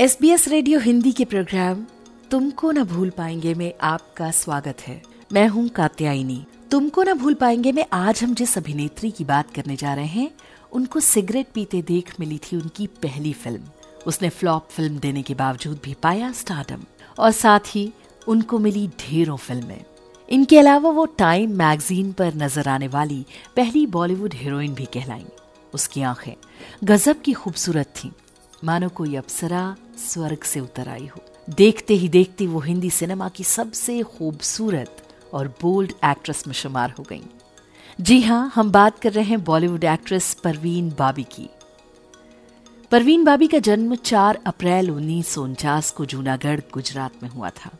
S B S radio Hindi के programme तुमको न भूल पाएँगे में आपका स्वागत है। मैं हूँ कात्यायनी। तुमको न भूल पाएँगे में आज हम जिस अभिनेत्री की बात करने जा रहे हैं, उनको सिगरेट पीते देख मिली थी उनकी पहली फ़िल्म। उसने फ्लॉप फ़िल्म देने के बावजूद भी पाया स्टार्डम और साथ ही उनको मिली ढेरों फ़िल्में। इनके अलावा वो टाइम मैगजीन पर नज़र आने वाली पहली बॉलीवुड हीरोइन भी कहलाई। उसकी आँखें गजब की खूबसूरत थीं। मानो कोई अप्सरा स्वर्ग से उतर आई हो। देखते ही देखते वो हिंदी सिनेमा की सबसे खूबसूरत और बोल्ड एक्ट्रेस में शुमार हो गई। जी हाँ हम बात कर रहे हैं बॉलीवुड एक्ट्रेस परवीन बाबी की। परवीन बाबी का जन्म 4 अप्रैल उन्नीस सौ उनचास को जूनागढ़, गुजरात में हुआ था।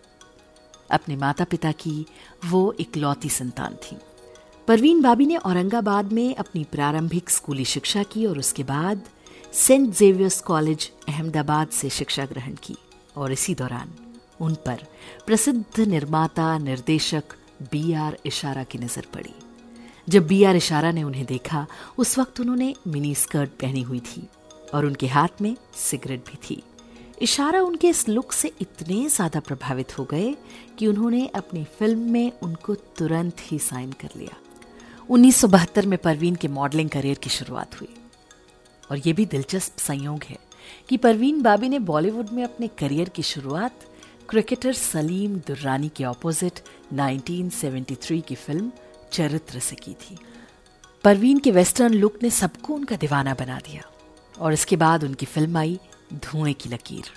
अपने माता पिता की वो इकलौती संतान थी। परवीन बाबी ने औरंगाबाद में अपनी प्रारंभिक स्कूली शिक्षा की और उसके बाद सेंट जेवियर्स कॉलेज, अहमदाबाद से शिक्षा ग्रहण की और इसी दौरान उन पर प्रसिद्ध निर्माता, निर्देशक बी आर इशारा की नज़र पड़ी। जब बी आर इशारा ने उन्हें देखा, उस वक्त उन्होंने मिनी स्कर्ट पहनी हुई थी और उनके हाथ में सिगरेट भी थी। इशारा उनके इस लुक से इतने ज़्यादा प्रभावित हो गए कि उन्होंने अपनी फ़िल्म में उनको तुरंत ही साइन कर लिया। 1972 में परवीन के मॉडलिंग करियर की शुरुआत हुई। और ये भी दिलचस्प संयोग है कि परवीन बाबी ने बॉलीवुड में अपने करियर की शुरुआत क्रिकेटर सलीम दुर्रानी के ऑपोजिट 1973 की फ़िल्म चरित्र से की थी। परवीन के वेस्टर्न लुक ने सबको उनका दीवाना बना दिया और इसके बाद उनकी फ़िल्म आई धुएँ की लकीर।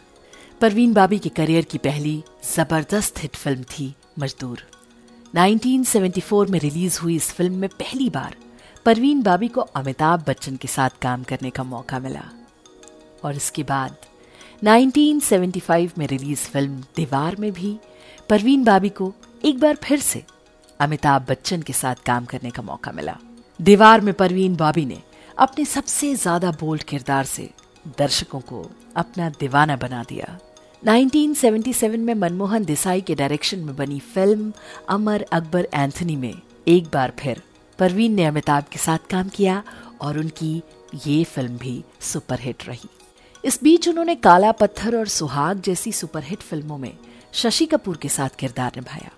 परवीन बाबी के करियर की पहली ज़बरदस्त हिट फ़िल्म थी मजदूर। 1974 में रिलीज़ हुई इस फ़िल्म में पहली बार परवीन बाबी को अमिताभ बच्चन के साथ काम करने का मौका मिला। और इसके बाद 1975 में रिलीज़ फ़िल्म दीवार में भी परवीन बाबी को एक बार फिर से अमिताभ बच्चन के साथ काम करने का मौका मिला। दीवार में परवीन बाबी ने अपने सबसे ज़्यादा बोल्ड किरदार से दर्शकों को अपना दीवाना बना दिया। 1977 में मनमोहन देसाई के डायरेक्शन में बनी फ़िल्म अमर अकबर एंथनी में एक बार फिर परवीन ने अमिताभ के साथ काम किया और उनकी ये फ़िल्म भी सुपरहिट रही। इस बीच उन्होंने काला पत्थर और सुहाग जैसी सुपरहिट फ़िल्मों में शशि कपूर के साथ किरदार निभाया।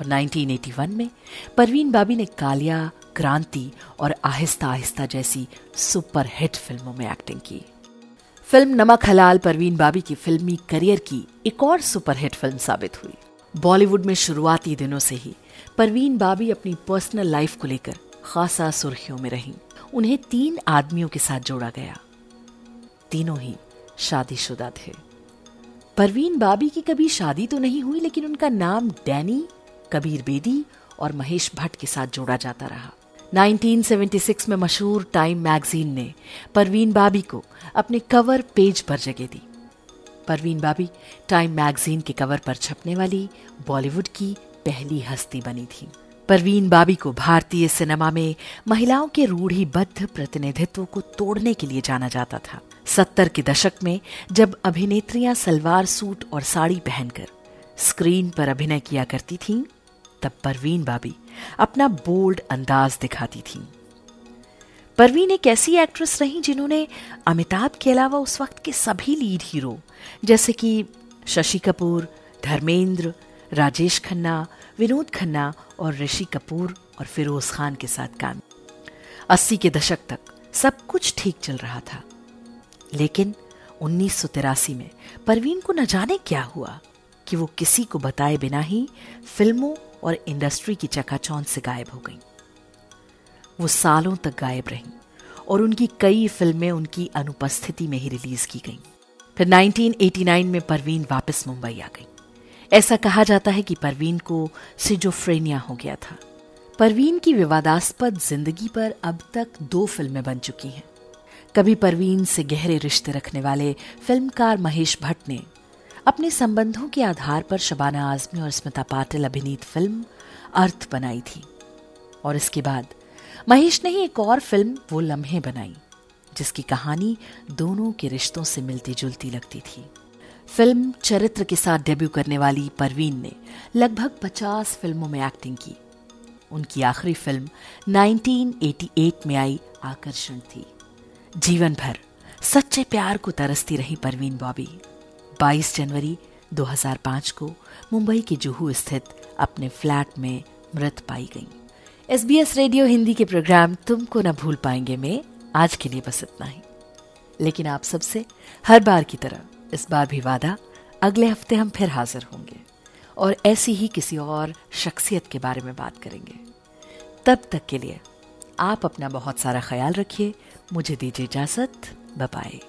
और 1981 में परवीन बाबी ने कालिया, क्रांति और आहिस्ता आहिस्ता जैसी सुपरहिट फ़िल्मों में एक्टिंग की। फ़िल्म नमक हलाल परवीन बाबी की फिल्मी करियर की एक और सुपरहिट फ़िल्म साबित हुई। बॉलीवुड में शुरुआती दिनों से ही परवीन बाबी अपनी पर्सनल लाइफ को लेकर खासा सुर्खियों में रही। उन्हें तीन आदमियों के साथ जोड़ा गया। तीनों ही शादीशुदा थे। परवीन बाबी की कभी शादी तो नहीं हुई, लेकिन उनका नाम डैनी, कबीर बेदी और महेश भट्ट के साथ जोड़ा जाता रहा। 1976 में मशहूर टाइम मैगजीन ने परवीन बाबी को अपने कवर पेज पर जगह दी। परवीन बाबी टाइम मैगजीन के कवर पर छपने वाली बॉलीवुड की पहली हस्ती बनी थी। परवीन बाबी को भारतीय सिनेमा में महिलाओं के रूढ़ीबद्ध प्रतिनिधित्व को तोड़ने के लिए जाना जाता था। सत्तर के दशक में जब अभिनेत्रियाँ सलवार सूट और साड़ी पहनकर स्क्रीन पर अभिनय किया करती थीं, तब परवीन बाबी अपना बोल्ड अंदाज दिखाती थी। परवीन एक ऐसी एक्ट्रेस रही जिन्होंने अमिताभ के अलावा उस वक्त के सभी लीड हीरो जैसे कि शशि कपूर धर्मेंद्र राजेश खन्ना विनोद खन्ना और ऋषि कपूर और फिरोज खान के साथ काम। अस्सी के दशक तक सब कुछ ठीक चल रहा था। लेकिन उन्नीस सौ तिरासी में परवीन को न जाने क्या हुआ कि वो किसी को बताए बिना ही फ़िल्मों और इंडस्ट्री की चकाचौंध से गायब हो गई। वो सालों तक गायब रहीं और उनकी कई फ़िल्में उनकी अनुपस्थिति में ही रिलीज़ की गईं। फिर 1989 में परवीन वापस मुंबई आ गई। ऐसा कहा जाता है कि परवीन को सिजोफ्रेनिया हो गया था। परवीन की विवादास्पद ज़िंदगी पर अब तक दो फ़िल्में बन चुकी हैं। कभी परवीन से गहरे रिश्ते रखने वाले फिल्मकार महेश भट्ट ने अपने संबंधों के आधार पर शबाना आजमी और स्मिता पाटिल अभिनीत फ़िल्म अर्थ बनाई थी। और इसके बाद महेश ने ही एक और फ़िल्म वो लम्हे बनाई, जिसकी कहानी दोनों के रिश्तों से मिलती जुलती लगती थी। फ़िल्म चरित्र के साथ डेब्यू करने वाली परवीन ने लगभग 50 फ़िल्मों में एक्टिंग की। उनकी आखिरी फ़िल्म 1988 में आई आकर्षण थी। जीवन भर सच्चे प्यार को तरसती रही परवीन बॉबी। 22 जनवरी 2005 को मुंबई के जुहू स्थित अपने फ्लैट में मृत पाई गई। S B S radio Hindi के प्रोग्राम तुमको न भूल पाएँगे में आज के लिए बस इतना ही। लेकिन आप सबसे हर बार की तरह इस बार भी वादा, अगले हफ़्ते हम फिर हाजिर होंगे और ऐसी ही किसी और शख्सियत के बारे में बात करेंगे। तब तक के लिए आप अपना बहुत सारा ख्याल रखिए, मुझे दीजिए इजाज़त बाय